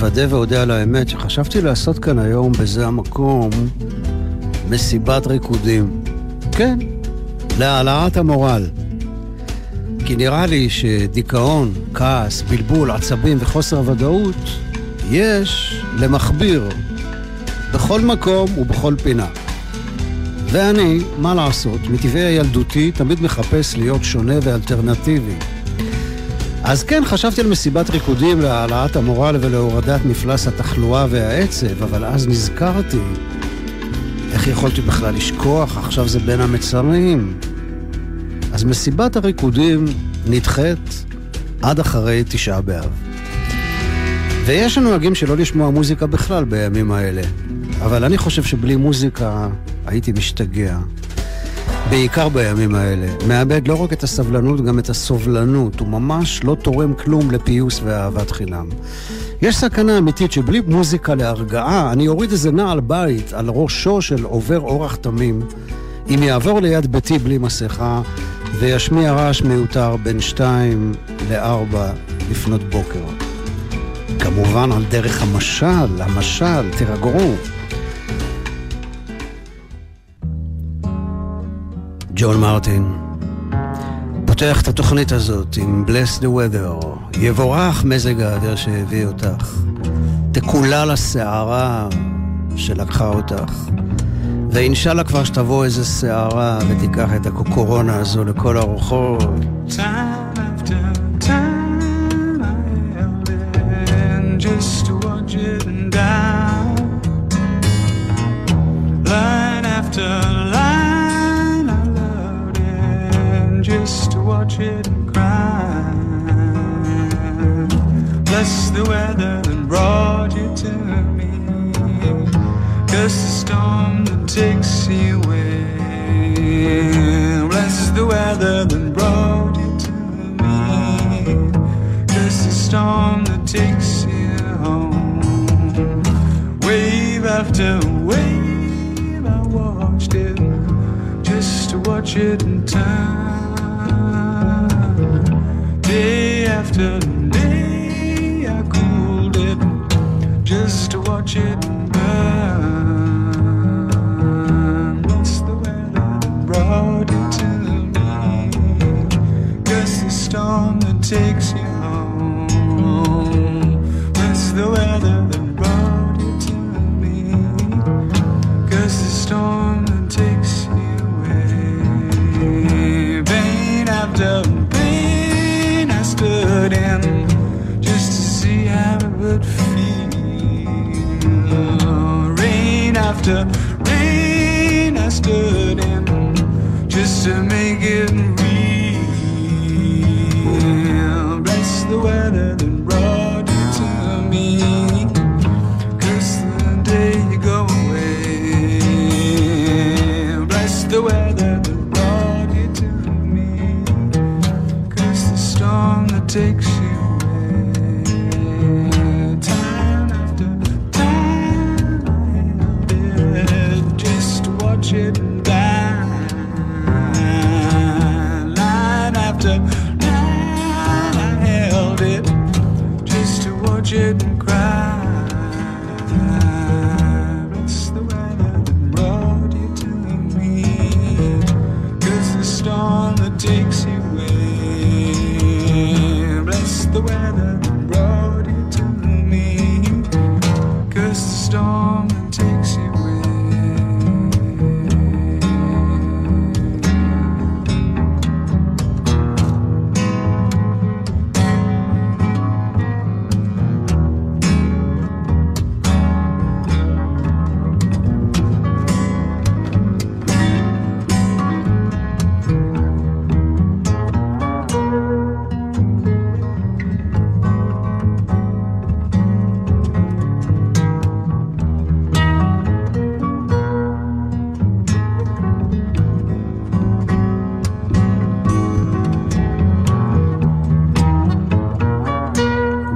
אתוודה ואודה על האמת שחשבתי לעשות כאן היום בזה המקום מסיבת ריקודים. כן, להעלאת המורל. כי נראה לי שדיכאון, כעס, בלבול, עצבים וחוסר ודאות יש למכביר בכל מקום ובכל פינה. ואני, מה לעשות, מטבעי הילדותי תמיד מחפש להיות שונה ואלטרנטיבי. אז כן, חשבתי על מסיבת ריקודים להעלאת המורל ולהורדת מפלס התחלואה והעצב, אבל אז נזכרתי איך יכולתי בכלל לשכוח, עכשיו זה בין המצרים. אז מסיבת הריקודים נדחית עד אחרי תשעה באב. ויש הנוהגים שלא לשמוע מוזיקה בכלל בימים האלה, אבל אני חושב שבלי מוזיקה הייתי משתגע. בעיקר בימים האלה. מאבד לא רק את הסבלנות, גם את הסובלנות. הוא ממש לא תורם כלום לפיוס ואהבת חינם. יש סכנה אמיתית שבלי מוזיקה להרגעה, אני אוריד איזה נעל בית על ראשו של עובר אורח תמים, אם יעבור ליד ביתי בלי מסכה, וישמיע רעש מיותר בין שתיים לארבע לפנות בוקר. כמובן על דרך המשל, המשל, תירגעו. ג'ון מרטין פותח את התוכנית הזאת עם Bless the Weather, יבורך מזג האוויר שהביא אותך, תקולל הסערה שלקחה אותך, ואינשאללה כבר שתבוא איזה סערה ותיקח את הקורונה הזו לכל הרוחות. just cry. Bless the weather that brought you to me. Curse the storm that takes you away. Bless the weather that brought you to me. Curse the storm that takes you home. Wave after wave, I watched it just to watch it in time day I cooled it just to watch it burn. What's the weather that brought it to me? Guess the storm that takes you After rain, I stood in just to make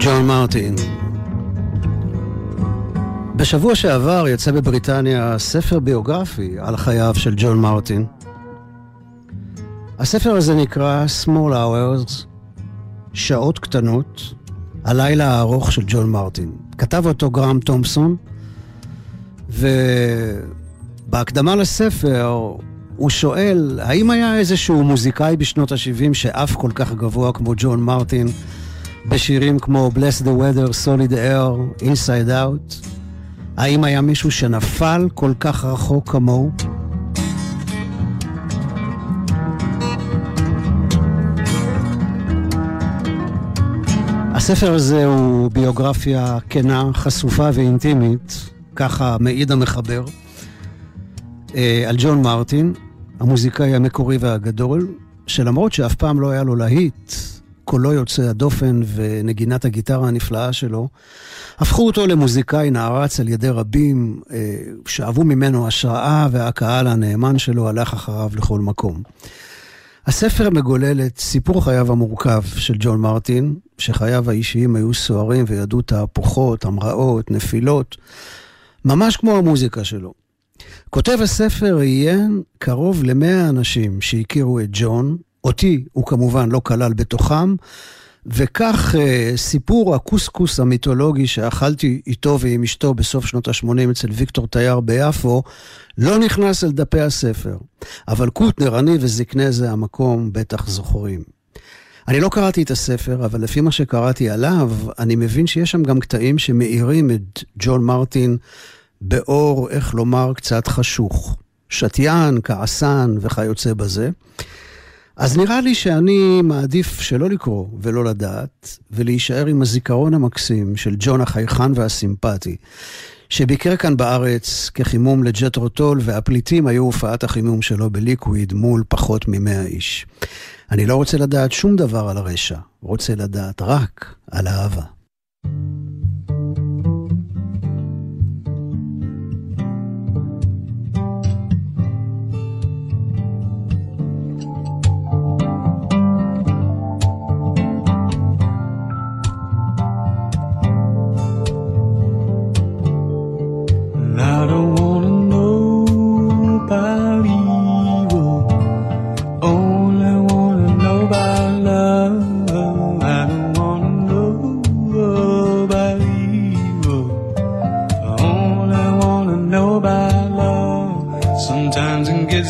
ג'ון מרטין. בשבוע שעבר יצא בבריטניה ספר ביוגרפי על חייו של ג'ון מרטין. הספר הזה נקרא Small Hours, שעות קטנות, הלילה הארוך של ג'ון מרטין. כתב אותו גרם תומפסון, ובהקדמה לספר הוא שואל, האם היה איזשהו מוזיקאי בשנות ה-70 שעף כל כך גבוה כמו ג'ון מרטין בשירים כמו Bless the Weather, Solid Air, Inside Out? האם היה מישהו שנפל כל כך רחוק כמוהו? הספר הזה הוא ביוגרפיה כנה, חשופה ואינטימית, ככה מעיד המחבר, אה, על ג'ון מרטין, המוזיקאי המקורי והגדול, שלמרות שאף פעם לא היה לו להיט, קולו יוצא הדופן ונגינת הגיטרה הנפלאה שלו, הפכו אותו למוזיקאי נערץ על ידי רבים, אה, שאבו ממנו השראה והקהל הנאמן שלו הלך אחריו לכל מקום. הספר מגולל את סיפור חייו המורכב של ג'ון מרטין, שחייו האישיים היו סוערים וידעו תהפוכות, המראות, נפילות, ממש כמו המוזיקה שלו. כותב הספר ראיין קרוב למאה אנשים שהכירו את ג'ון, אותי הוא כמובן לא כלל בתוכם, וכך אה, סיפור הקוסקוס המיתולוגי שאכלתי איתו ועם אשתו בסוף שנות ה-80 אצל ויקטור תייר ביפו, לא נכנס אל דפי הספר. אבל קוטנר, אני וזקני זה המקום בטח זוכרים. אני לא קראתי את הספר, אבל לפי מה שקראתי עליו, אני מבין שיש שם גם קטעים שמאירים את ג'ון מרטין באור, איך לומר, קצת חשוך. שתיין, כעסן וכיוצא בזה. אז נראה לי שאני מעדיף שלא לקרוא ולא לדעת, ולהישאר עם הזיכרון המקסים של ג'ון החייכן והסימפטי, שביקר כאן בארץ כחימום לג'ט רוטול, והפליטים היו הופעת החימום שלו בליקוויד מול פחות ממאה איש. אני לא רוצה לדעת שום דבר על הרשע, רוצה לדעת רק על אהבה.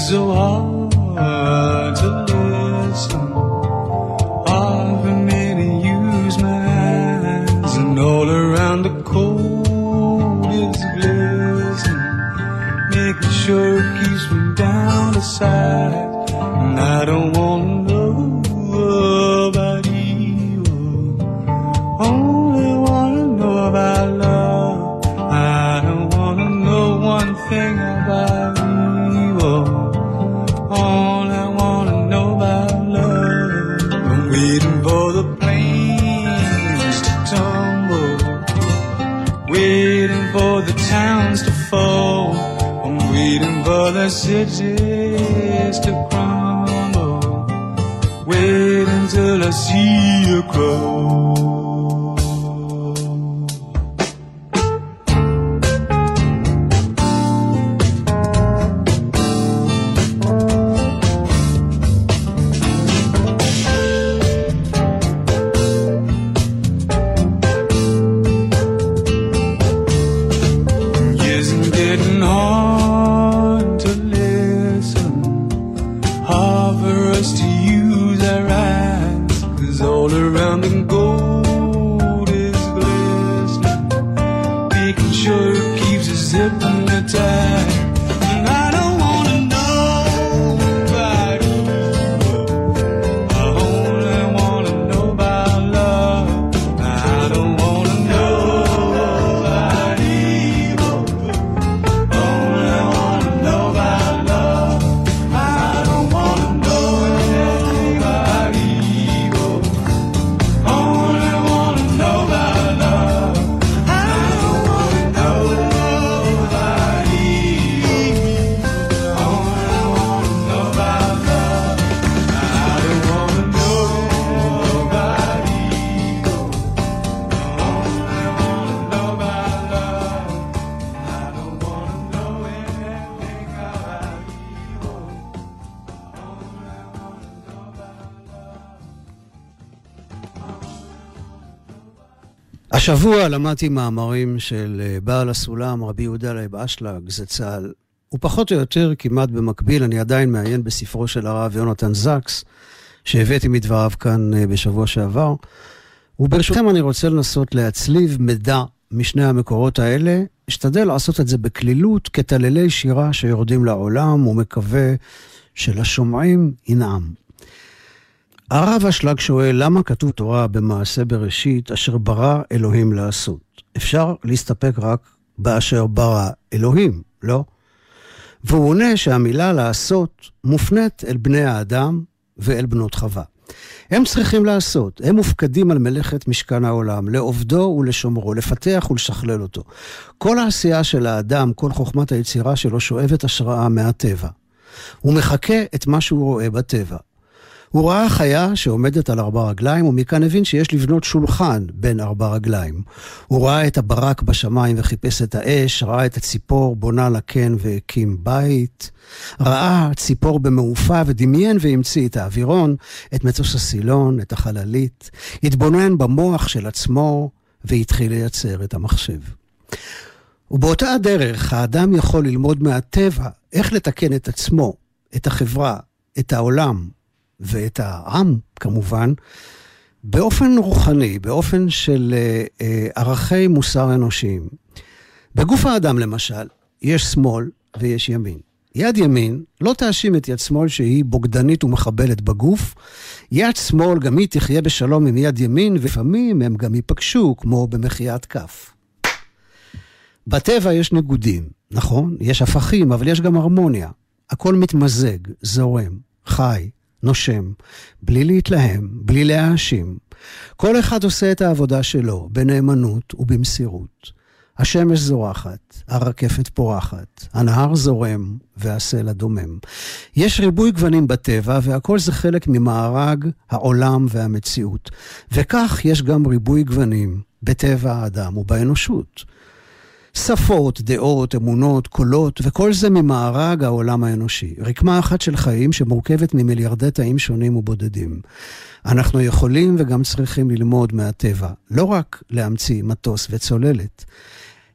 so hard to listen. I've many used my eyes, and all around the cold is glisten, making sure it keeps me down to sight. hands to fold. I'm waiting for the cities to crumble. Waiting till I see you grow. השבוע למדתי מאמרים של אה, בעל הסולם, רבי יהודה לייב אשלג, זצ"ל. ופחות או יותר, כמעט במקביל, אני עדיין מעיין בספרו של הרב יונתן זקס, שהבאתי מדבריו כאן אה, בשבוע שעבר. וברשותכם אני רוצה לנסות להצליב מידע משני המקורות האלה. אשתדל לעשות את זה בקלילות, כטללי שירה שיורדים לעולם, ומקווה שלשומעים ינעם. הרב אשלג שואל, למה כתוב תורה במעשה בראשית, אשר ברא אלוהים לעשות? אפשר להסתפק רק באשר ברא אלוהים, לא? והוא עונה שהמילה לעשות מופנית אל בני האדם ואל בנות חווה. הם צריכים לעשות, הם מופקדים על מלאכת משכן העולם, לעובדו ולשומרו, לפתח ולשכלל אותו. כל העשייה של האדם, כל חוכמת היצירה שלו שואבת השראה מהטבע. הוא מחקה את מה שהוא רואה בטבע. הוא ראה חיה שעומדת על ארבע רגליים, ומכאן הבין שיש לבנות שולחן בין ארבע רגליים. הוא ראה את הברק בשמיים וחיפש את האש, ראה את הציפור בונה לקן והקים בית, ראה ציפור במעופה ודמיין והמציא את האווירון, את מטוס הסילון, את החללית, התבונן במוח של עצמו והתחיל לייצר את המחשב. ובאותה הדרך האדם יכול ללמוד מהטבע איך לתקן את עצמו, את החברה, את העולם, ואת העם, כמובן, באופן רוחני, באופן של אה, אה, ערכי מוסר אנושיים. בגוף האדם, למשל, יש שמאל ויש ימין. יד ימין לא תאשים את יד שמאל שהיא בוגדנית ומחבלת בגוף. יד שמאל גם היא תחיה בשלום עם יד ימין, ולפעמים הם גם ייפגשו, כמו במחיית כף. בטבע יש ניגודים, נכון? יש הפכים, אבל יש גם הרמוניה. הכל מתמזג, זורם, חי, נושם, בלי להתלהם, בלי להאשים. כל אחד עושה את העבודה שלו, בנאמנות ובמסירות. השמש זורחת, הרקפת פורחת, הנהר זורם והסלע דומם. יש ריבוי גוונים בטבע, והכל זה חלק ממארג העולם והמציאות. וכך יש גם ריבוי גוונים בטבע האדם ובאנושות. שפות, דעות, אמונות, קולות, וכל זה ממארג העולם האנושי. רקמה אחת של חיים שמורכבת ממיליארדי תאים שונים ובודדים. אנחנו יכולים וגם צריכים ללמוד מהטבע, לא רק להמציא מטוס וצוללת,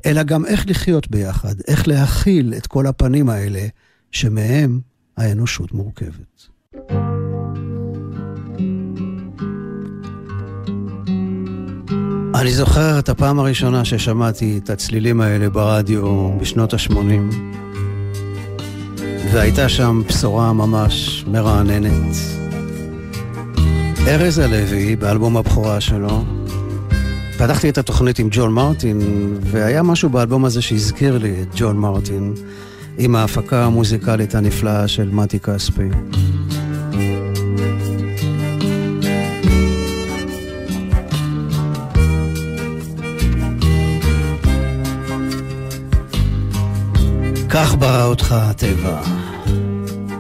אלא גם איך לחיות ביחד, איך להכיל את כל הפנים האלה, שמהם האנושות מורכבת. אני זוכר את הפעם הראשונה ששמעתי את הצלילים האלה ברדיו בשנות ה-80, והייתה שם בשורה ממש מרעננת. ארז הלוי, באלבום הבכורה שלו, פתחתי את התוכנית עם ג'ון מרטין, והיה משהו באלבום הזה שהזכיר לי את ג'ון מרטין, עם ההפקה המוזיקלית הנפלאה של מתי כספי. כך ברא אותך הטבע,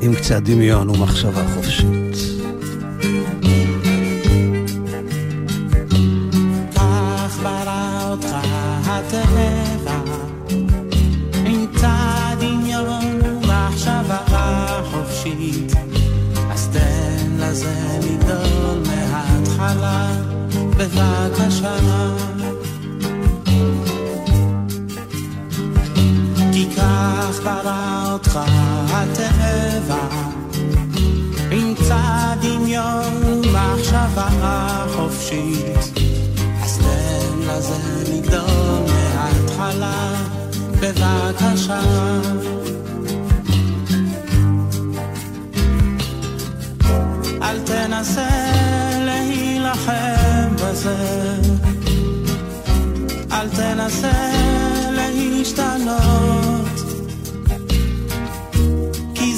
עם קצת דמיון ומחשבה חופשית. בבקשה אל תנסה להילחם בזה אל תנסה להשתנות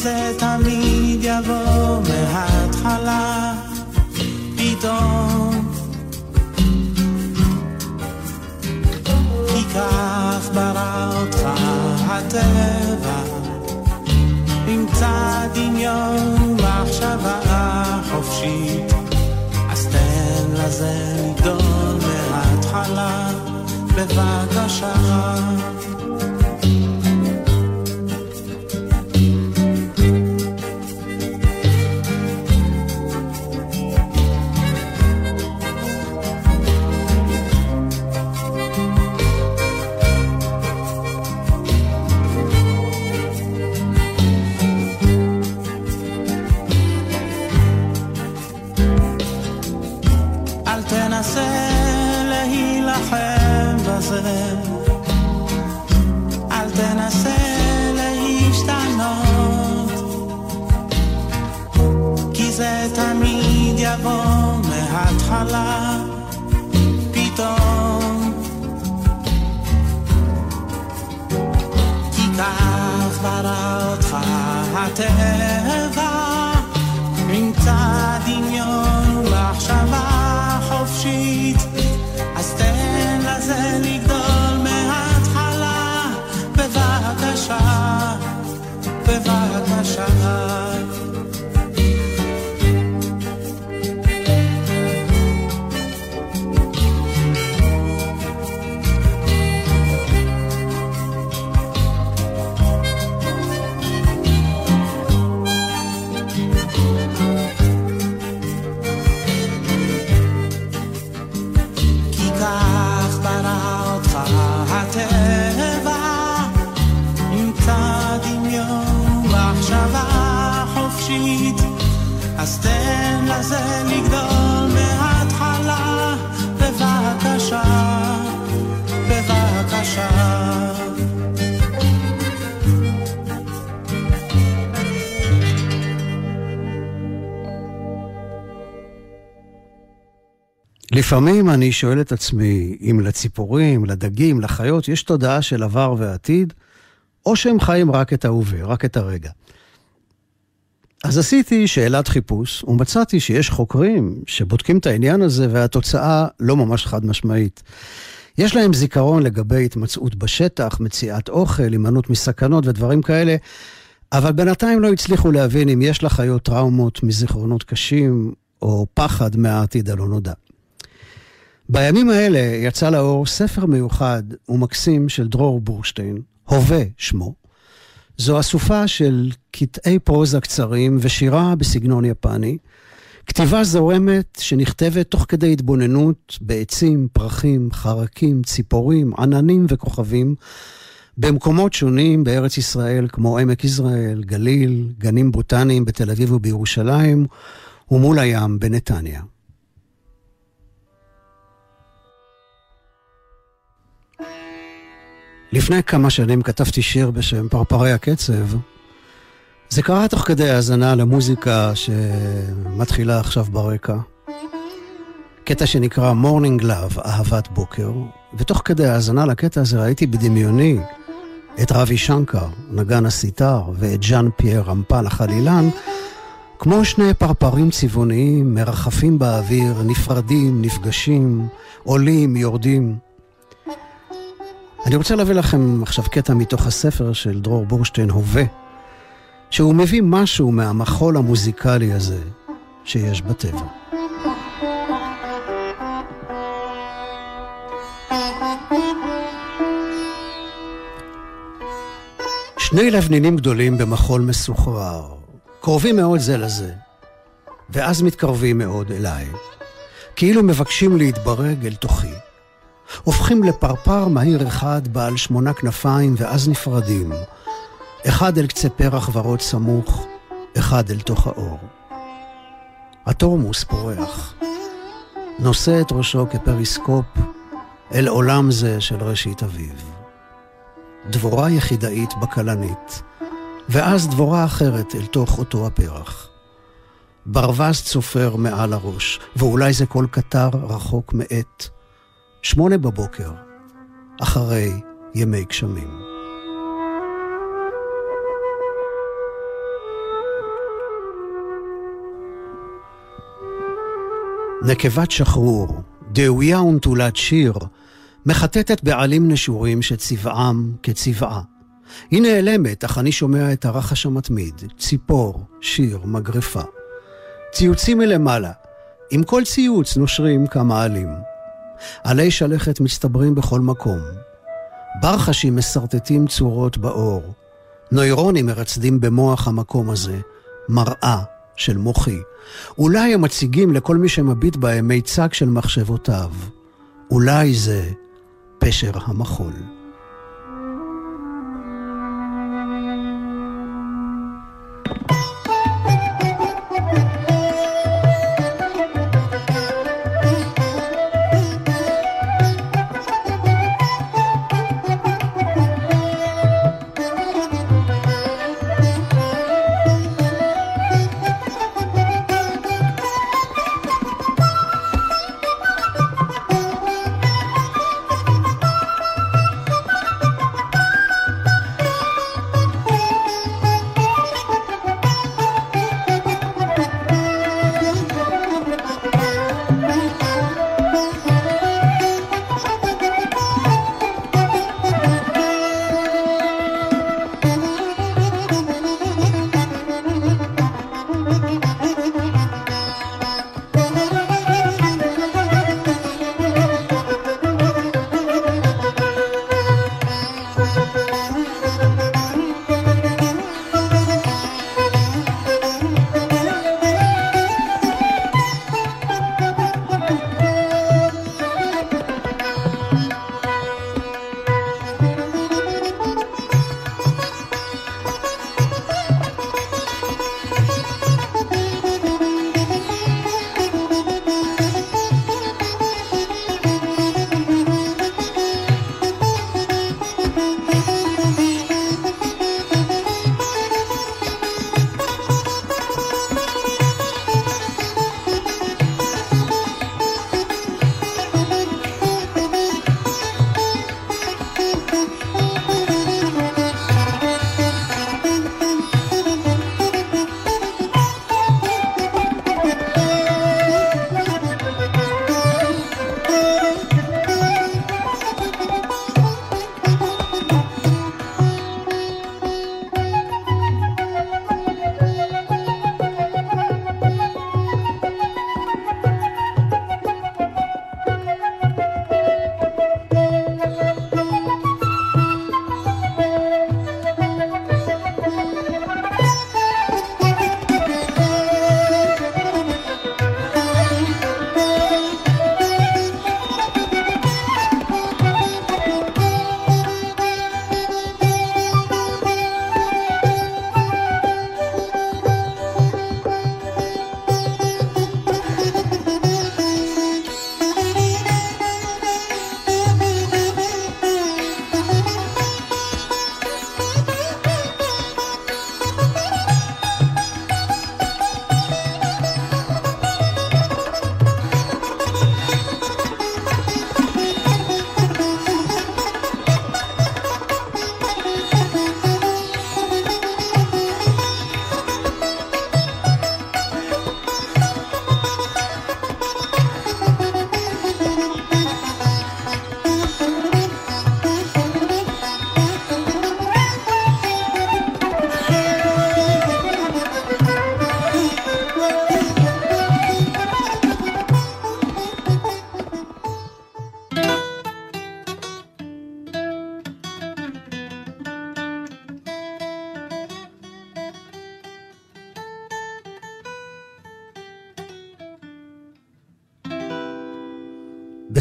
זה תמיד יבוא מההתחלה, פתאום. כי כך ברא אותך הטבע, קצת דמיון ומחשבה חופשית, אז תן לזה לגדול מההתחלה, בבקשה. פתאום. כי כך ברא אותך הטבע, לפעמים אני שואל את עצמי אם לציפורים, לדגים, לחיות, יש תודעה של עבר ועתיד, או שהם חיים רק את ההווה, רק את הרגע. אז עשיתי שאלת חיפוש, ומצאתי שיש חוקרים שבודקים את העניין הזה, והתוצאה לא ממש חד משמעית. יש להם זיכרון לגבי התמצאות בשטח, מציאת אוכל, הימנעות מסכנות ודברים כאלה, אבל בינתיים לא הצליחו להבין אם יש לחיות טראומות מזיכרונות קשים, או פחד מהעתיד הלא נודע. בימים האלה יצא לאור ספר מיוחד ומקסים של דרור בורשטיין, הווה שמו. זו אסופה של קטעי פרוזה קצרים ושירה בסגנון יפני. כתיבה זורמת שנכתבת תוך כדי התבוננות בעצים, פרחים, חרקים, ציפורים, עננים וכוכבים, במקומות שונים בארץ ישראל, כמו עמק יזרעאל, גליל, גנים בוטניים בתל אביב ובירושלים, ומול הים בנתניה. לפני כמה שנים כתבתי שיר בשם פרפרי הקצב. זה קרה תוך כדי האזנה למוזיקה שמתחילה עכשיו ברקע. קטע שנקרא morning love, אהבת בוקר, ותוך כדי האזנה לקטע הזה ראיתי בדמיוני את ראווי שנקר, נגן הסיטר, ואת ז'אן פייר רמפל החלילן, כמו שני פרפרים צבעוניים מרחפים באוויר, נפרדים, נפגשים, עולים, יורדים. אני רוצה להביא לכם עכשיו קטע מתוך הספר של דרור בורשטיין, הווה, שהוא מביא משהו מהמחול המוזיקלי הזה שיש בטבע. שני לבנינים גדולים במחול מסוחרר, קרובים מאוד זה לזה, ואז מתקרבים מאוד אליי, כאילו מבקשים להתברג אל תוכי. הופכים לפרפר מהיר אחד בעל שמונה כנפיים ואז נפרדים. אחד אל קצה פרח ורוד סמוך, אחד אל תוך האור. התורמוס פורח, נושא את ראשו כפריסקופ אל עולם זה של ראשית אביב. דבורה יחידאית בכלנית, ואז דבורה אחרת אל תוך אותו הפרח. ברווז צופר מעל הראש, ואולי זה קול קטר רחוק מעט. שמונה בבוקר, אחרי ימי גשמים. נקבת שחרור, דאויה ונטולת שיר, מחטטת בעלים נשורים שצבעם כצבעה. היא נעלמת, אך אני שומע את הרחש המתמיד, ציפור, שיר, מגרפה. ציוצים מלמעלה, עם כל ציוץ נושרים כמה עלים. עלי שלכת מצטברים בכל מקום. ברחשים מסרטטים צורות באור. נוירונים מרצדים במוח המקום הזה, מראה של מוחי. אולי הם מציגים לכל מי שמביט בהם מיצג של מחשבותיו. אולי זה פשר המחול.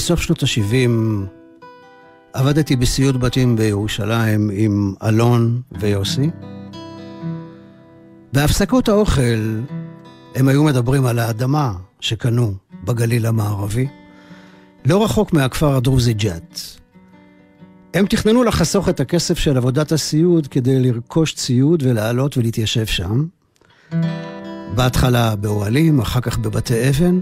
בסוף שנות ה-70 עבדתי בסיעוד בתים בירושלים עם אלון ויוסי. בהפסקות האוכל הם היו מדברים על האדמה שקנו בגליל המערבי, לא רחוק מהכפר הדרוזי ג'ת. הם תכננו לחסוך את הכסף של עבודת הסיעוד כדי לרכוש ציוד ולעלות ולהתיישב שם. בהתחלה באוהלים, אחר כך בבתי אבן.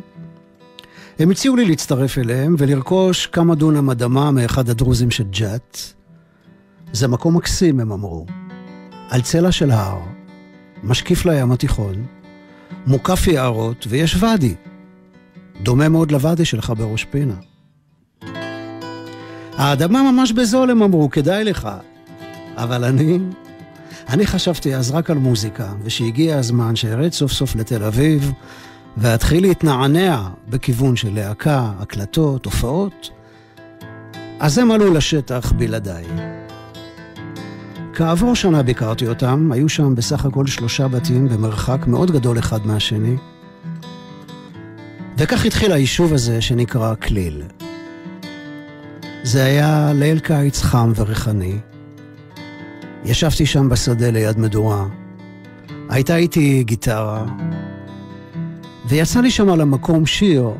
הם הציעו לי להצטרף אליהם ולרכוש כמה דונם אדמה מאחד הדרוזים של ג'ת. זה מקום מקסים, הם אמרו. על צלע של הר, משקיף לים התיכון, מוקף יערות ויש ואדי. דומה מאוד לוואדי שלך בראש פינה. האדמה ממש בזול, הם אמרו, כדאי לך. אבל אני, אני חשבתי אז רק על מוזיקה, ושהגיע הזמן שארד סוף סוף לתל אביב, ואתחיל להתנענע בכיוון של להקה, הקלטות, הופעות, אז הם עלו לשטח בלעדיי. כעבור שנה ביקרתי אותם, היו שם בסך הכל שלושה בתים במרחק מאוד גדול אחד מהשני. וכך התחיל היישוב הזה שנקרא כליל. זה היה ליל קיץ חם וריחני. ישבתי שם בשדה ליד מדורה. הייתה איתי גיטרה, ויצא לי שם על המקום שיר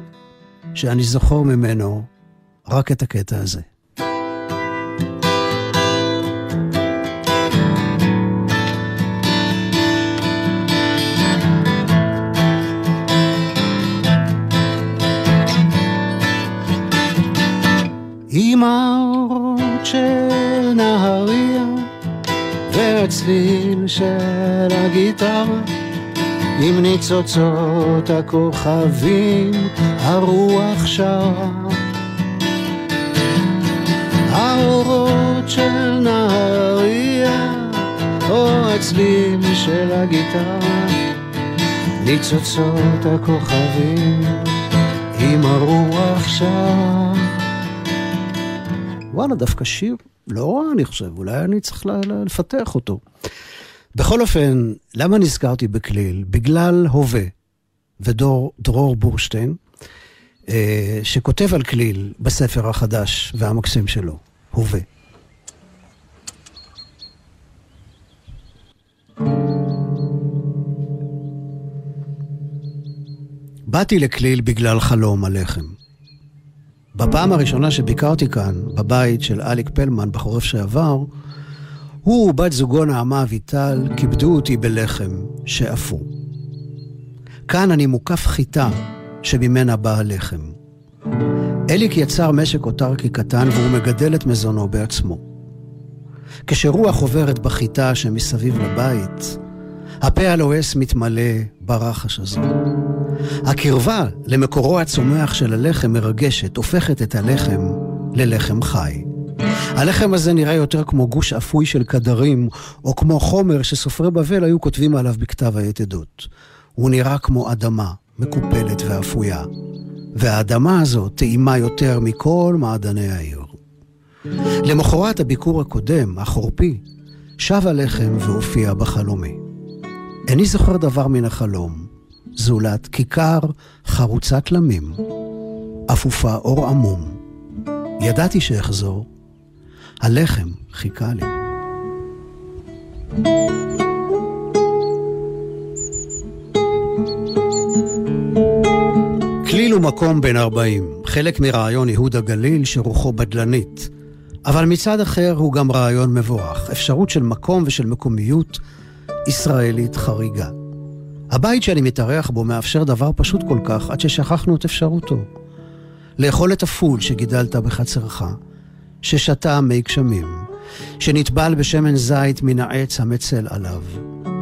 שאני זוכר ממנו רק את הקטע הזה. עם של נהריה והצליל של הגיטרה עם ניצוצות הכוכבים הרוח שרה האורות של נהריה או הצליל של הגיטרה. ניצוצות הכוכבים עם הרוח שרה וואלה, דווקא שיר לא רע, אני חושב, אולי אני צריך לפתח אותו. בכל אופן, למה נזכרתי בכליל? בגלל הווה ודרור בורשטיין, אה, שכותב על כליל בספר החדש והמקסים שלו, הווה. באתי לכליל בגלל חלום הלחם. בפעם הראשונה שביקרתי כאן, בבית של אליק פלמן בחורף שעבר, הוא ובת זוגו נעמה אביטל כיבדו אותי בלחם שאפו. כאן אני מוקף חיטה שממנה בא הלחם. אליק יצר משק אוטרקי קטן והוא מגדל את מזונו בעצמו. כשרוח עוברת בחיטה שמסביב לבית, הפה הלועס מתמלא ברחש הזה. הקרבה למקורו הצומח של הלחם מרגשת, הופכת את הלחם ללחם חי. הלחם הזה נראה יותר כמו גוש אפוי של קדרים, או כמו חומר שסופרי בבל היו כותבים עליו בכתב היתדות. הוא נראה כמו אדמה, מקופלת ואפויה. והאדמה הזו טעימה יותר מכל מעדני העיר. למחרת הביקור הקודם, החורפי, שב הלחם והופיע בחלומי. איני זוכר דבר מן החלום, זולת כיכר חרוצת למים, אפופה אור עמום. ידעתי שאחזור, הלחם חיכה לי. כליל הוא מקום בן 40, חלק מרעיון ייהוד הגליל שרוחו בדלנית. אבל מצד אחר הוא גם רעיון מבורך, אפשרות של מקום ושל מקומיות ישראלית חריגה. הבית שאני מתארח בו מאפשר דבר פשוט כל כך, עד ששכחנו את אפשרותו. לאכול את הפול שגידלת בחצרך, ששתה מי גשמים, שנטבל בשמן זית מן העץ המצל עליו,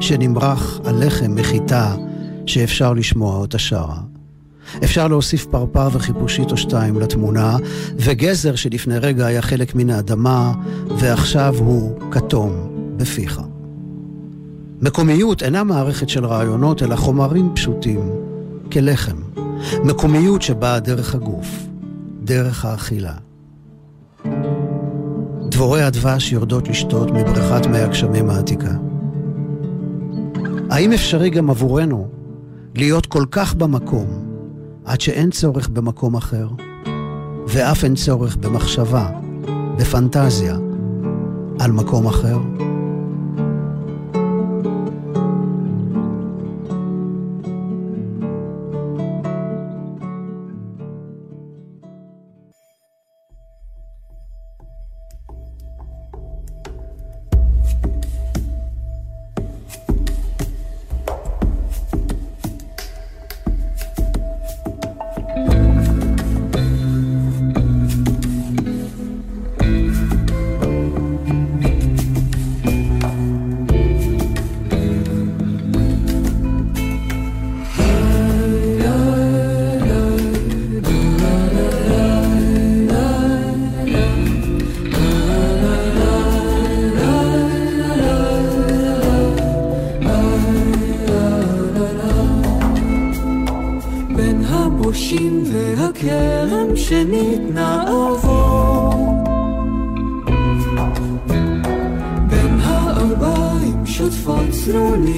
שנמרח על לחם מחיטה שאפשר לשמוע אותה שרה. אפשר להוסיף פרפר וחיפושית או שתיים לתמונה, וגזר שלפני רגע היה חלק מן האדמה, ועכשיו הוא כתום בפיך. מקומיות אינה מערכת של רעיונות, אלא חומרים פשוטים, כלחם. מקומיות שבאה דרך הגוף, דרך האכילה. דבורי הדבש יורדות לשתות מבריכת מי הגשמים העתיקה. האם אפשרי גם עבורנו להיות כל כך במקום, עד שאין צורך במקום אחר? ואף אין צורך במחשבה, בפנטזיה, על מקום אחר.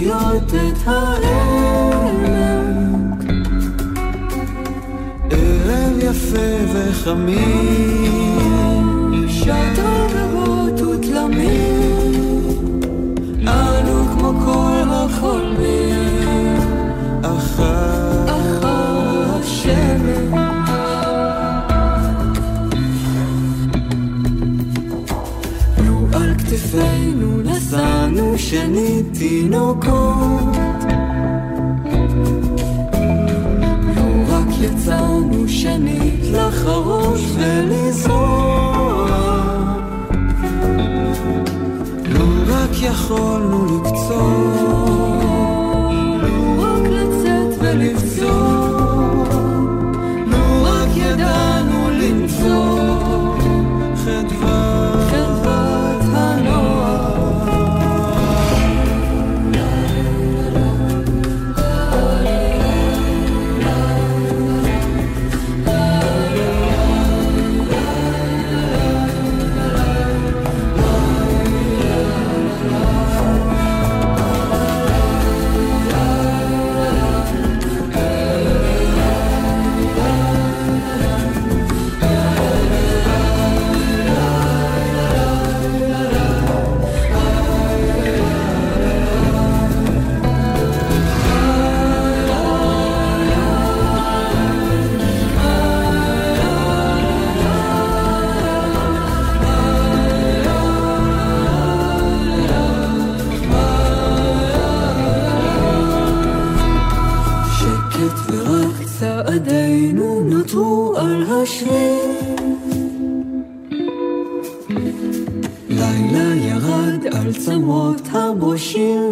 להחיות את העמק. ערב יפה וחמים, אישה שני תינוקות. לא רק יצאנו שנית לחרוש ולזרוע, לא רק יכולנו לקצור. חושבים. לילה ירד על צמרות הבושים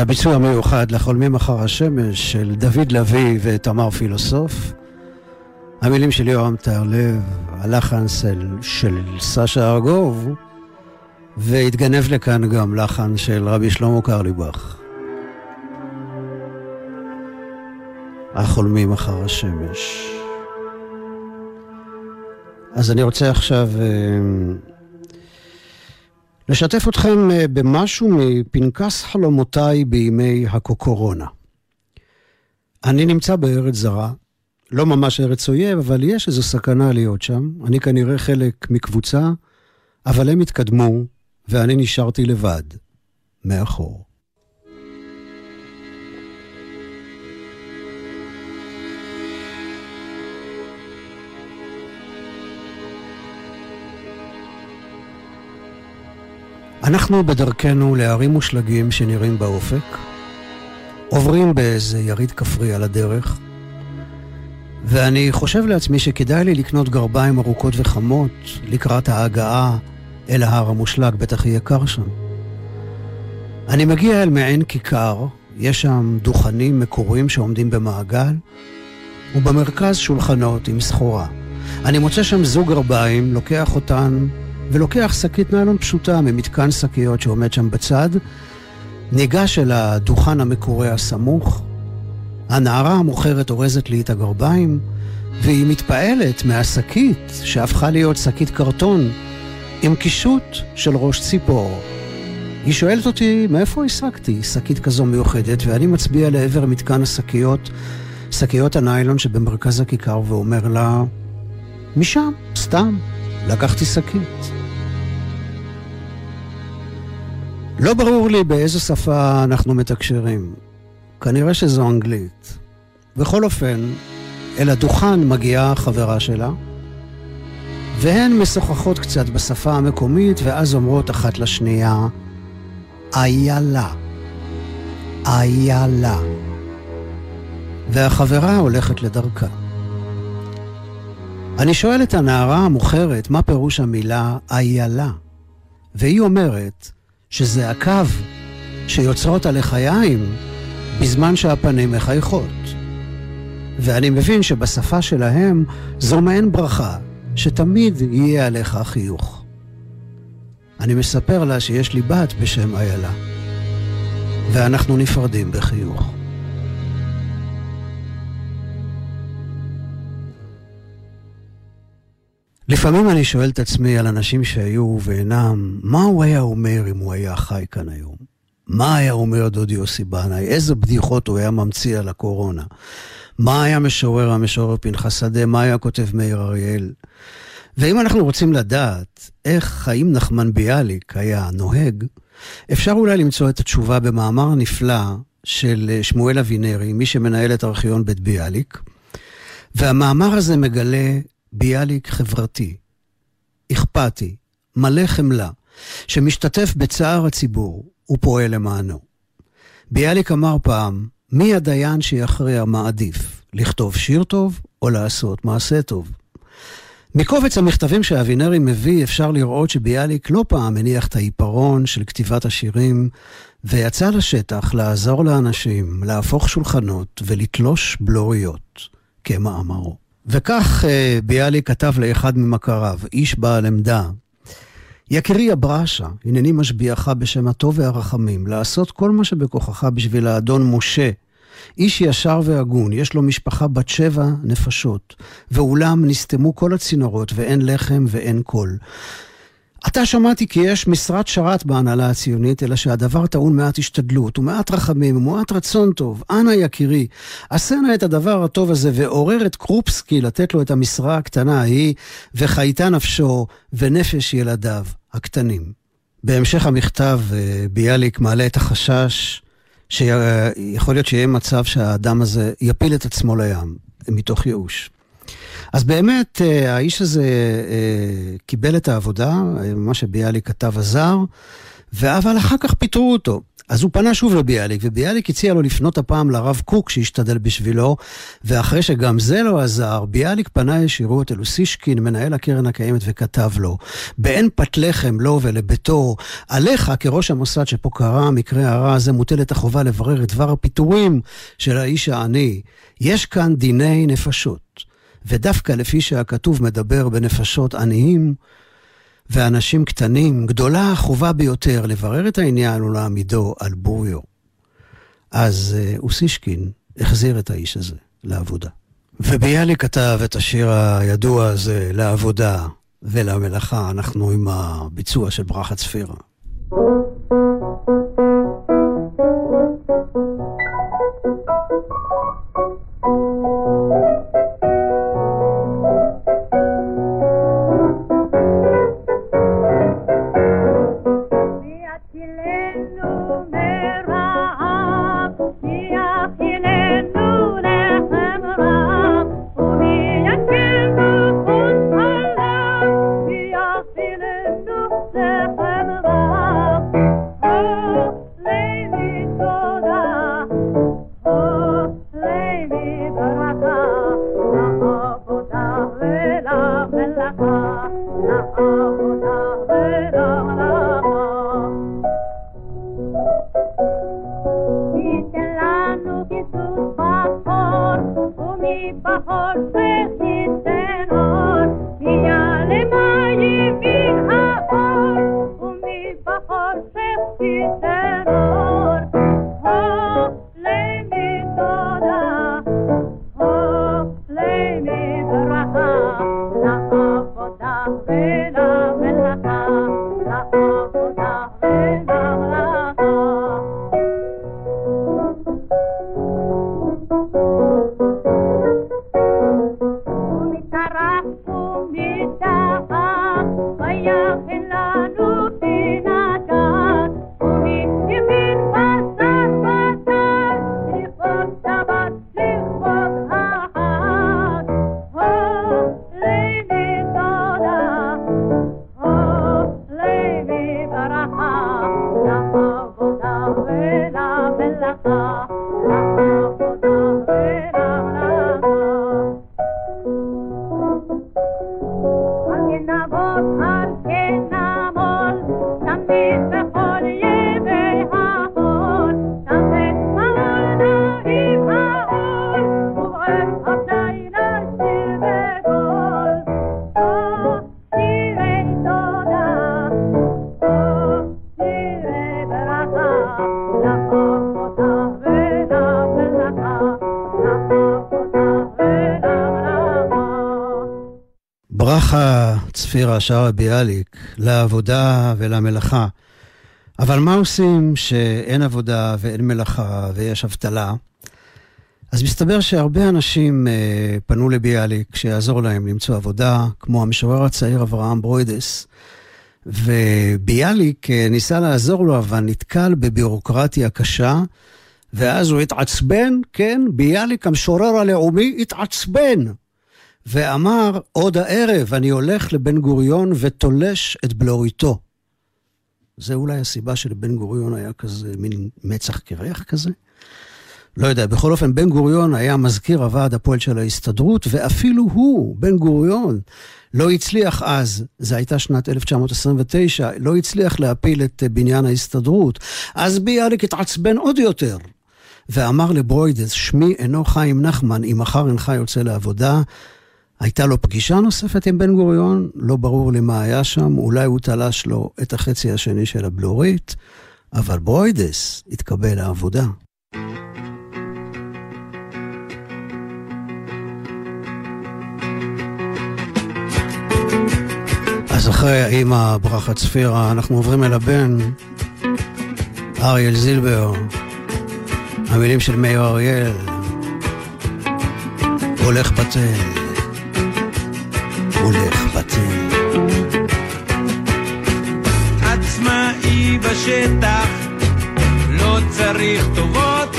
הביצוע המיוחד לחולמים אחר השמש של דוד לביא ותמר פילוסוף. המילים של יורם תהרלב, הלחן של, של סשה ארגוב, והתגנב לכאן גם לחן של רבי שלמה קרליבך. החולמים אחר השמש. אז אני רוצה עכשיו אה, לשתף אתכם אה, במשהו מפנקס חלומותיי בימי הקוקורונה. אני נמצא בארץ זרה, לא ממש ארץ אויב, אבל יש איזו סכנה להיות שם. אני כנראה חלק מקבוצה, אבל הם התקדמו, ואני נשארתי לבד, מאחור. אנחנו בדרכנו להרים ושלגים שנראים באופק, עוברים באיזה יריד כפרי על הדרך, ואני חושב לעצמי שכדאי לי לקנות גרביים ארוכות וחמות לקראת ההגעה אל ההר המושלג, בטח יהיה קר שם. אני מגיע אל מעין כיכר, יש שם דוכנים מקוריים שעומדים במעגל, ובמרכז שולחנות עם סחורה. אני מוצא שם זוג גרביים, לוקח אותן ולוקח שקית ניילון פשוטה ממתקן שקיות שעומד שם בצד, ניגש אל הדוכן המקורי הסמוך, הנערה המוכרת אורזת לי את הגרביים, והיא מתפעלת מהשקית שהפכה להיות שקית קרטון עם קישוט של ראש ציפור. היא שואלת אותי מאיפה השגתי שקית כזו מיוחדת, ואני מצביע לעבר מתקן השקיות, שקיות הניילון שבמרכז הכיכר, ואומר לה, משם, סתם, לקחתי שקית. לא ברור לי באיזו שפה אנחנו מתקשרים. כנראה שזו אנגלית. בכל אופן, אל הדוכן מגיעה חברה שלה, והן משוחחות קצת בשפה המקומית, ואז אומרות אחת לשנייה, איילה. איילה. והחברה הולכת לדרכה. אני שואל את הנערה המוכרת מה פירוש המילה איילה, והיא אומרת שזה הקו שיוצרות הלחיים בזמן שהפנים מחייכות. ואני מבין שבשפה שלהם זו מעין ברכה, שתמיד יהיה עליך חיוך. אני מספר לה שיש לי בת בשם איילה, ואנחנו נפרדים בחיוך. לפעמים אני שואל את עצמי על אנשים שהיו ואינם, מה הוא היה אומר אם הוא היה חי כאן היום? מה היה אומר דודי יוסי בנאי? איזה בדיחות הוא היה ממציא על הקורונה? מה היה משורר המשורר פנחס שדה? מה היה כותב מאיר אריאל? ואם אנחנו רוצים לדעת איך חיים נחמן ביאליק היה נוהג, אפשר אולי למצוא את התשובה במאמר נפלא של שמואל אבינרי, מי שמנהל את ארכיון בית ביאליק, והמאמר הזה מגלה ביאליק חברתי, אכפתי, מלא חמלה, שמשתתף בצער הציבור, ופועל למענו. ביאליק אמר פעם, מי הדיין שיכריע מה עדיף, לכתוב שיר טוב או לעשות מעשה טוב? מקובץ המכתבים שאבינרי מביא אפשר לראות שביאליק לא פעם הניח את העיפרון של כתיבת השירים ויצא לשטח לעזור לאנשים, להפוך שולחנות ולתלוש בלוריות, כמאמרו. וכך אה, ביאליק כתב לאחד ממכריו, איש בעל עמדה, יקירי אברשה, הנני משביעך בשם הטוב והרחמים, לעשות כל מה שבכוחך בשביל האדון משה. איש ישר והגון, יש לו משפחה בת שבע נפשות, ואולם נסתמו כל הצינורות, ואין לחם ואין קול. עתה שמעתי כי יש משרת שרת בהנהלה הציונית, אלא שהדבר טעון מעט השתדלות ומעט רחמים ומעט רצון טוב. אנא יקירי, עשה נא את הדבר הטוב הזה ועורר את קרופסקי לתת לו את המשרה הקטנה ההיא, וחייתה נפשו ונפש ילדיו הקטנים. בהמשך המכתב אה, ביאליק מעלה את החשש שיכול להיות שיהיה מצב שהאדם הזה יפיל את עצמו לים, מתוך ייאוש. אז באמת, אה, האיש הזה אה, קיבל את העבודה, אה, מה שביאליק כתב עזר, אבל אחר כך פיטרו אותו. אז הוא פנה שוב לביאליק, וביאליק הציע לו לפנות הפעם לרב קוק שהשתדל בשבילו, ואחרי שגם זה לא עזר, ביאליק פנה ישירות אל אוסישקין, מנהל הקרן הקיימת, וכתב לו, באין פת לחם לו ולביתו, עליך כראש המוסד שפה קרה המקרה הרע הזה מוטלת החובה לברר את דבר הפיטורים של האיש העני. יש כאן דיני נפשות. ודווקא לפי שהכתוב מדבר בנפשות עניים ואנשים קטנים, גדולה החובה ביותר לברר את העניין ולהעמידו על בוריו. אז אה, אוסישקין החזיר את האיש הזה לעבודה. וביאליק כתב את השיר הידוע הזה, לעבודה ולמלאכה, אנחנו עם הביצוע של ברכה צפירה. צפירה שרה ביאליק, לעבודה ולמלאכה. אבל מה עושים שאין עבודה ואין מלאכה ויש אבטלה? אז מסתבר שהרבה אנשים אה, פנו לביאליק שיעזור להם למצוא עבודה, כמו המשורר הצעיר אברהם ברוידס. וביאליק אה, ניסה לעזור לו, אבל נתקל בבירוקרטיה קשה, ואז הוא התעצבן, כן, ביאליק המשורר הלאומי התעצבן. ואמר, עוד הערב אני הולך לבן גוריון ותולש את בלוריתו. זה אולי הסיבה שלבן גוריון היה כזה מין מצח קרח כזה? לא יודע, בכל אופן, בן גוריון היה מזכיר הוועד הפועל של ההסתדרות, ואפילו הוא, בן גוריון, לא הצליח אז, זו הייתה שנת 1929, לא הצליח להפיל את בניין ההסתדרות. אז ביאליק התעצבן עוד יותר, ואמר לברוידס, שמי אינו חיים נחמן, אם מחר אינך יוצא לעבודה, הייתה לו פגישה נוספת עם בן גוריון, לא ברור לי מה היה שם, אולי הוא תלש לו את החצי השני של הבלורית, אבל ברוידס התקבל לעבודה. אז אחרי האימא ברכה צפירה, אנחנו עוברים אל הבן, אריאל זילבר, המילים של מאיר אריאל, הולך בטל. הולך בתל. עצמאי בשטח, לא צריך טובות,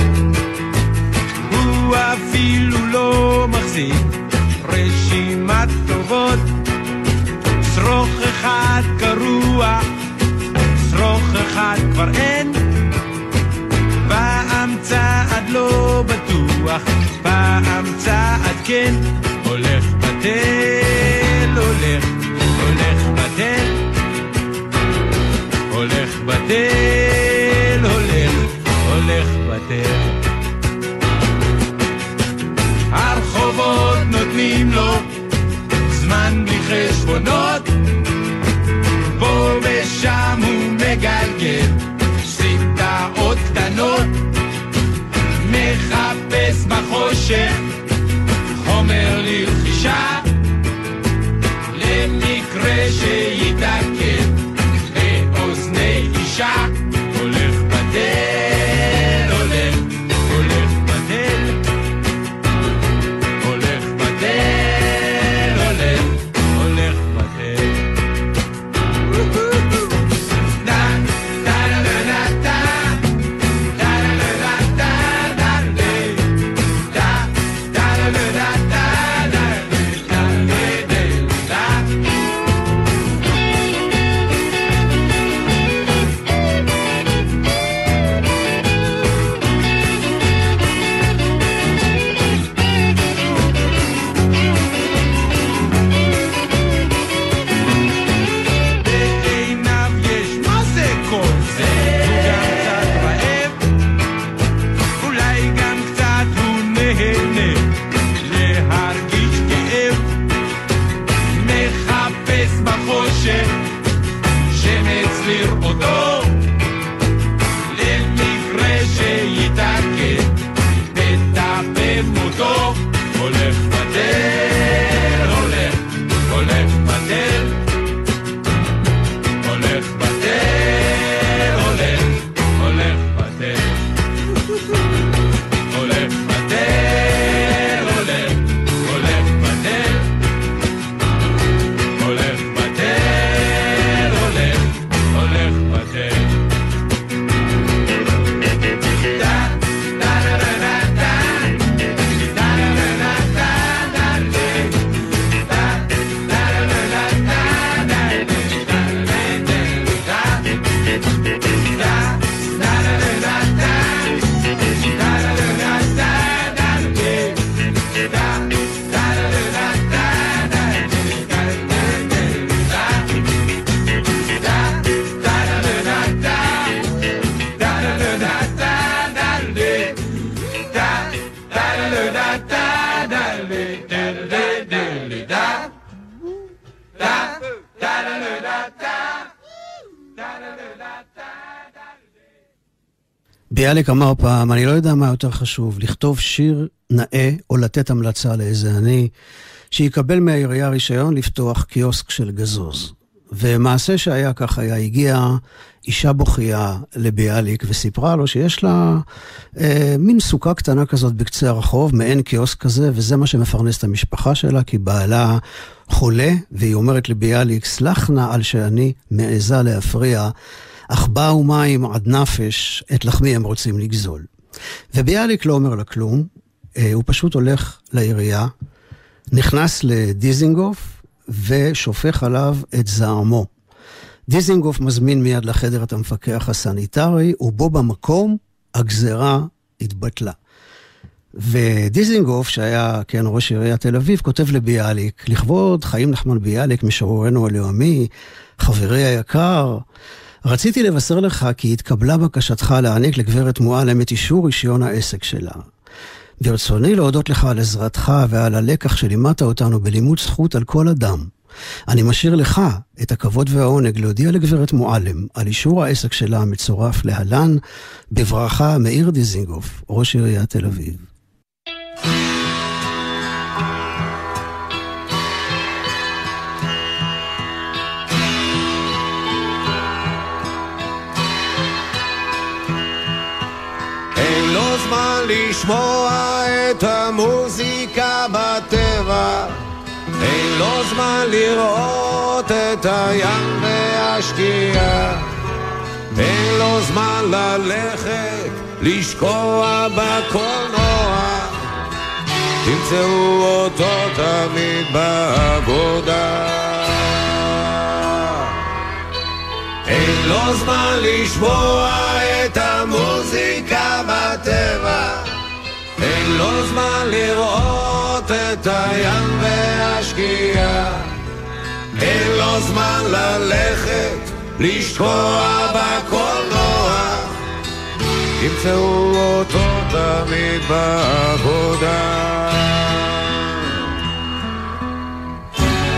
הוא אפילו לא מחזיק רשימת טובות. שרוך אחד קרוע, שרוך אחד כבר אין, פעם צעד לא בטוח, פעם צעד כן, הולך בתל. הולך, הולך בדל, הולך בדל, הולך, הולך בדל. הרחובות נותנים לו זמן בלי חשבונות, ושם הוא מגלגל סמטאות קטנות, מחפש בחושך חומר לרכישה מקרה שיתעכב באוזני אישה נהנה ביאליק אמר פעם, אני לא יודע מה יותר חשוב, לכתוב שיר נאה או לתת המלצה לאיזה עני, שיקבל מהעירייה רישיון לפתוח קיוסק של גזוז. ומעשה שהיה כך היה, הגיעה אישה בוכייה לביאליק וסיפרה לו שיש לה אה, מין סוכה קטנה כזאת בקצה הרחוב, מעין קיוסק כזה, וזה מה שמפרנס את המשפחה שלה, כי בעלה חולה, והיא אומרת לביאליק, סלח נא על שאני מעיזה להפריע. אך באו מים עד נפש, את לחמי הם רוצים לגזול. וביאליק לא אומר לה כלום, אה, הוא פשוט הולך לעירייה, נכנס לדיזינגוף ושופך עליו את זעמו. דיזינגוף מזמין מיד לחדר את המפקח הסניטרי, ובו במקום הגזרה התבטלה. ודיזינגוף, שהיה, כן, ראש עיריית תל אביב, כותב לביאליק, לכבוד חיים נחמן ביאליק, משוררנו הלאומי, חברי היקר, רציתי לבשר לך כי התקבלה בקשתך להעניק לגברת מועלם את אישור רישיון העסק שלה. ברצוני להודות לך על עזרתך ועל הלקח שלימדת אותנו בלימוד זכות על כל אדם. אני משאיר לך את הכבוד והעונג להודיע לגברת מועלם על אישור העסק שלה המצורף להלן, בברכה מאיר דיזינגוף, ראש עיריית תל אביב. לשמוע את המוזיקה בטבע. אין לו זמן לראות את הים והשקיעה. אין לו זמן ללכת לשקוע בקולנוע. תמצאו אותו תמיד בעבודה. אין לו זמן לשמוע את המוזיקה בטבע אין לו זמן לראות את הים והשקיעה. אין לו זמן ללכת לשקוע בקולנוע. תמצאו אותו תמיד בעבודה.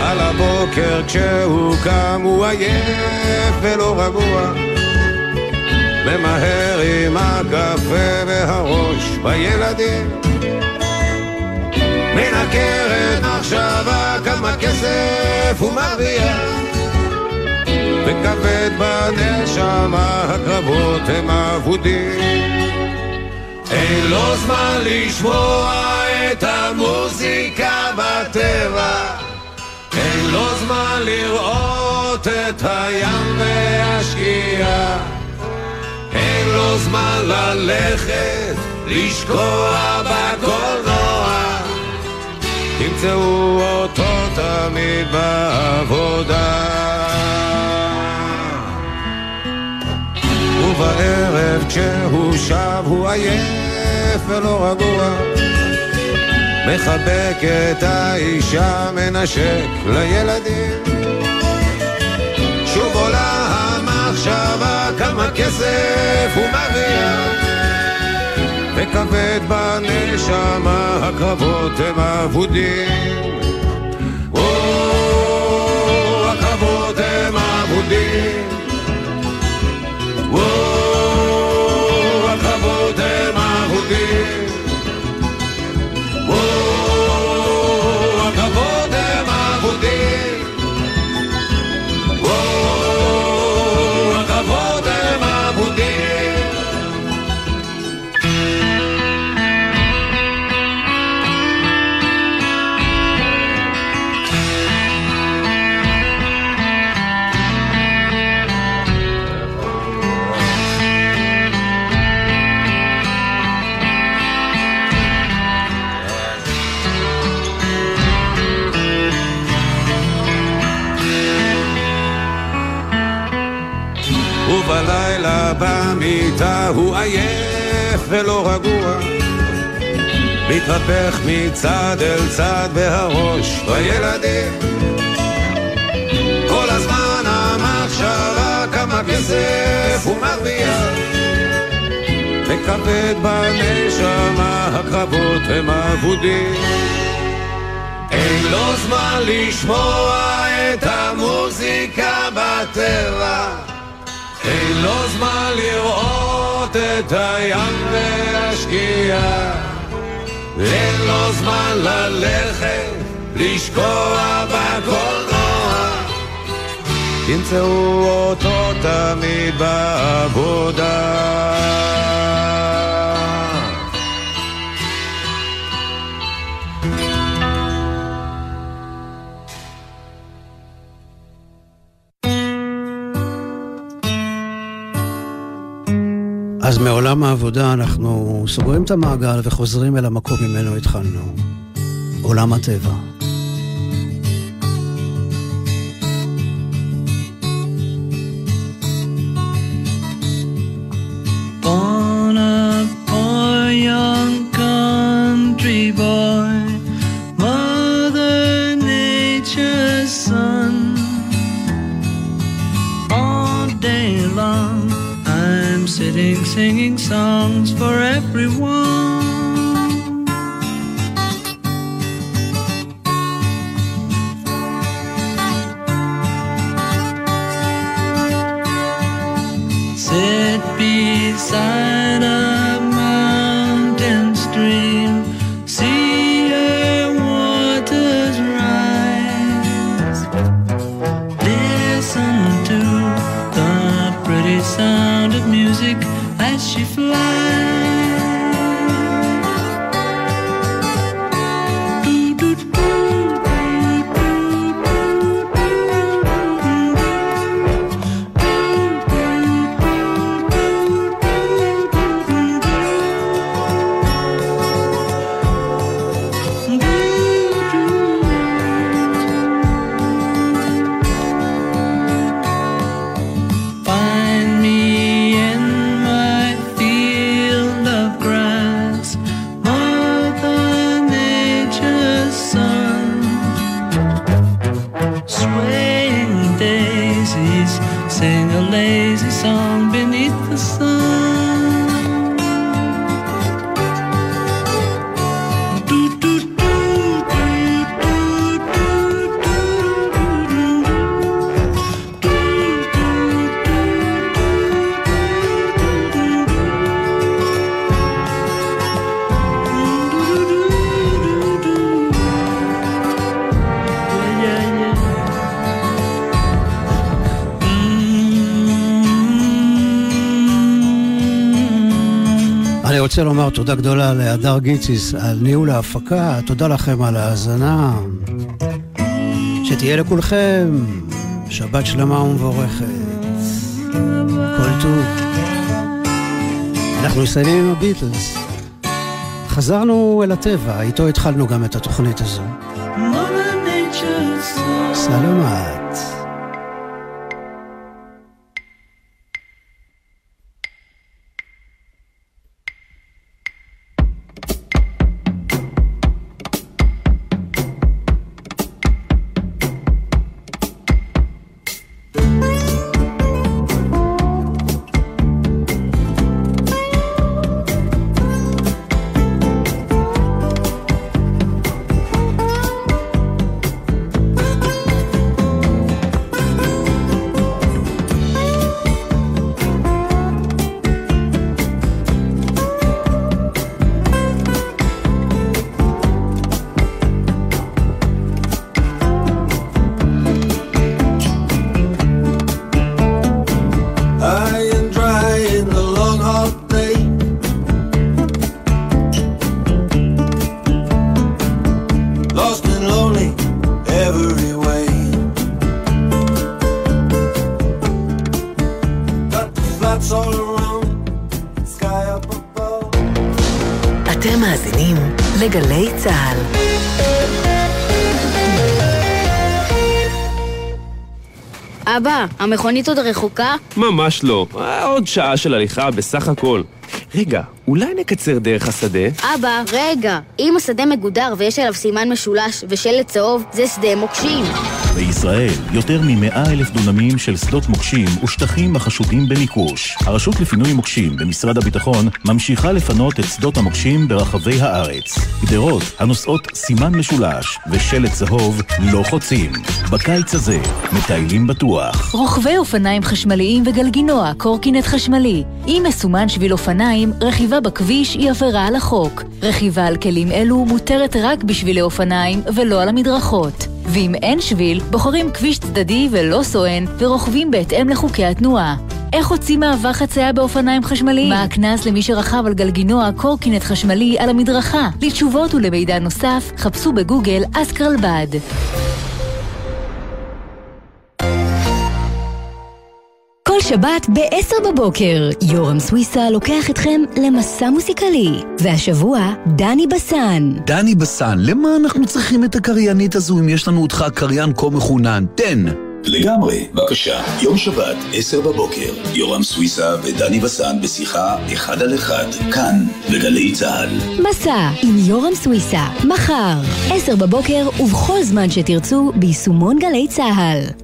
על הבוקר כשהוא קם הוא עייף ולא רגוע ממהר עם הקפה והראש בילדים. מנקר את מחשבה כמה כסף הוא מרוויח. וכבד בנשמה הקרבות הם אבודים. אין לו זמן לשמוע את המוזיקה בטבע. אין לו זמן לראות את הים והשקיעה לו זמן ללכת לשקוע בקולנוע תמצאו אותו תמיד בעבודה. ובערב כשהוא שב הוא עייף ולא רגוע. מחבק את האישה, מנשק לילדים. שוב עולה המחשבה כמה כסף הוא מרוויח. וכבד בנשמה הקרבות הם אבודים. או, הקרבות הם אבודים. ולא רגוע. מתהפך מצד אל צד בהראש בילדים. כל הזמן המחשבה כמה כסף הוא מרוויח. וכבד בנשמה הקרבות הם אבודים אין לו זמן לשמוע את המוזיקה בטבע. אין לו זמן לראות את הים והשקיעה. אין לו זמן ללכת, לשקוע בקולנוע. תמצאו אותו תמיד בעבודה. אז מעולם העבודה אנחנו סוגרים את המעגל וחוזרים אל המקום ממנו התחלנו. עולם הטבע. רוצה לומר תודה גדולה להדר גיציס על ניהול ההפקה, תודה לכם על ההאזנה. שתהיה לכולכם שבת שלמה ומבורכת. כל טוב. אנחנו מסיימים עם הביטלס. חזרנו אל הטבע, איתו התחלנו גם את התוכנית הזו. Mother אתם מאזינים לגלי צה"ל. אבא, המכונית עוד רחוקה? ממש לא. עוד שעה של הליכה בסך הכל. רגע, אולי נקצר דרך השדה? אבא, רגע. אם השדה מגודר ויש עליו סימן משולש ושלט צהוב, זה שדה מוקשים. בישראל, יותר מ-100 אלף דונמים של שדות מוקשים ושטחים החשודים במיקוש. הרשות לפינוי מוקשים במשרד הביטחון ממשיכה לפנות את שדות המוקשים ברחבי הארץ. גדרות הנושאות סימן משולש ושלט צהוב לא חוצים. בקיץ הזה, מטיילים בטוח. רוכבי אופניים חשמליים וגלגינוע, קורקינט חשמלי. אם מסומן שביל אופניים, רכיבה בכביש היא עבירה על החוק. רכיבה על כלים אלו מותרת רק בשבילי אופניים ולא על המדרכות. ואם אין שביל, בוחרים כביש צדדי ולא סואן, ורוכבים בהתאם לחוקי התנועה. איך הוציא מעבר חצייה באופניים חשמליים? מה הקנס למי שרכב על גלגינוע קורקינט חשמלי על המדרכה? לתשובות ולמידע נוסף, חפשו בגוגל אסקרלבד. כל שבת ב-10 בבוקר, יורם סוויסה לוקח אתכם למסע מוסיקלי. והשבוע, דני בסן. דני בסן, למה אנחנו צריכים את הקריינית הזו אם יש לנו אותך קריין כה מחונן? תן. לגמרי, בבקשה. יום שבת, עשר בבוקר, יורם סוויסה ודני בסן בשיחה אחד על אחד, כאן, בגלי צה"ל. מסע עם יורם סוויסה, מחר, 10 בבוקר ובכל זמן שתרצו, ביישומון גלי צה"ל.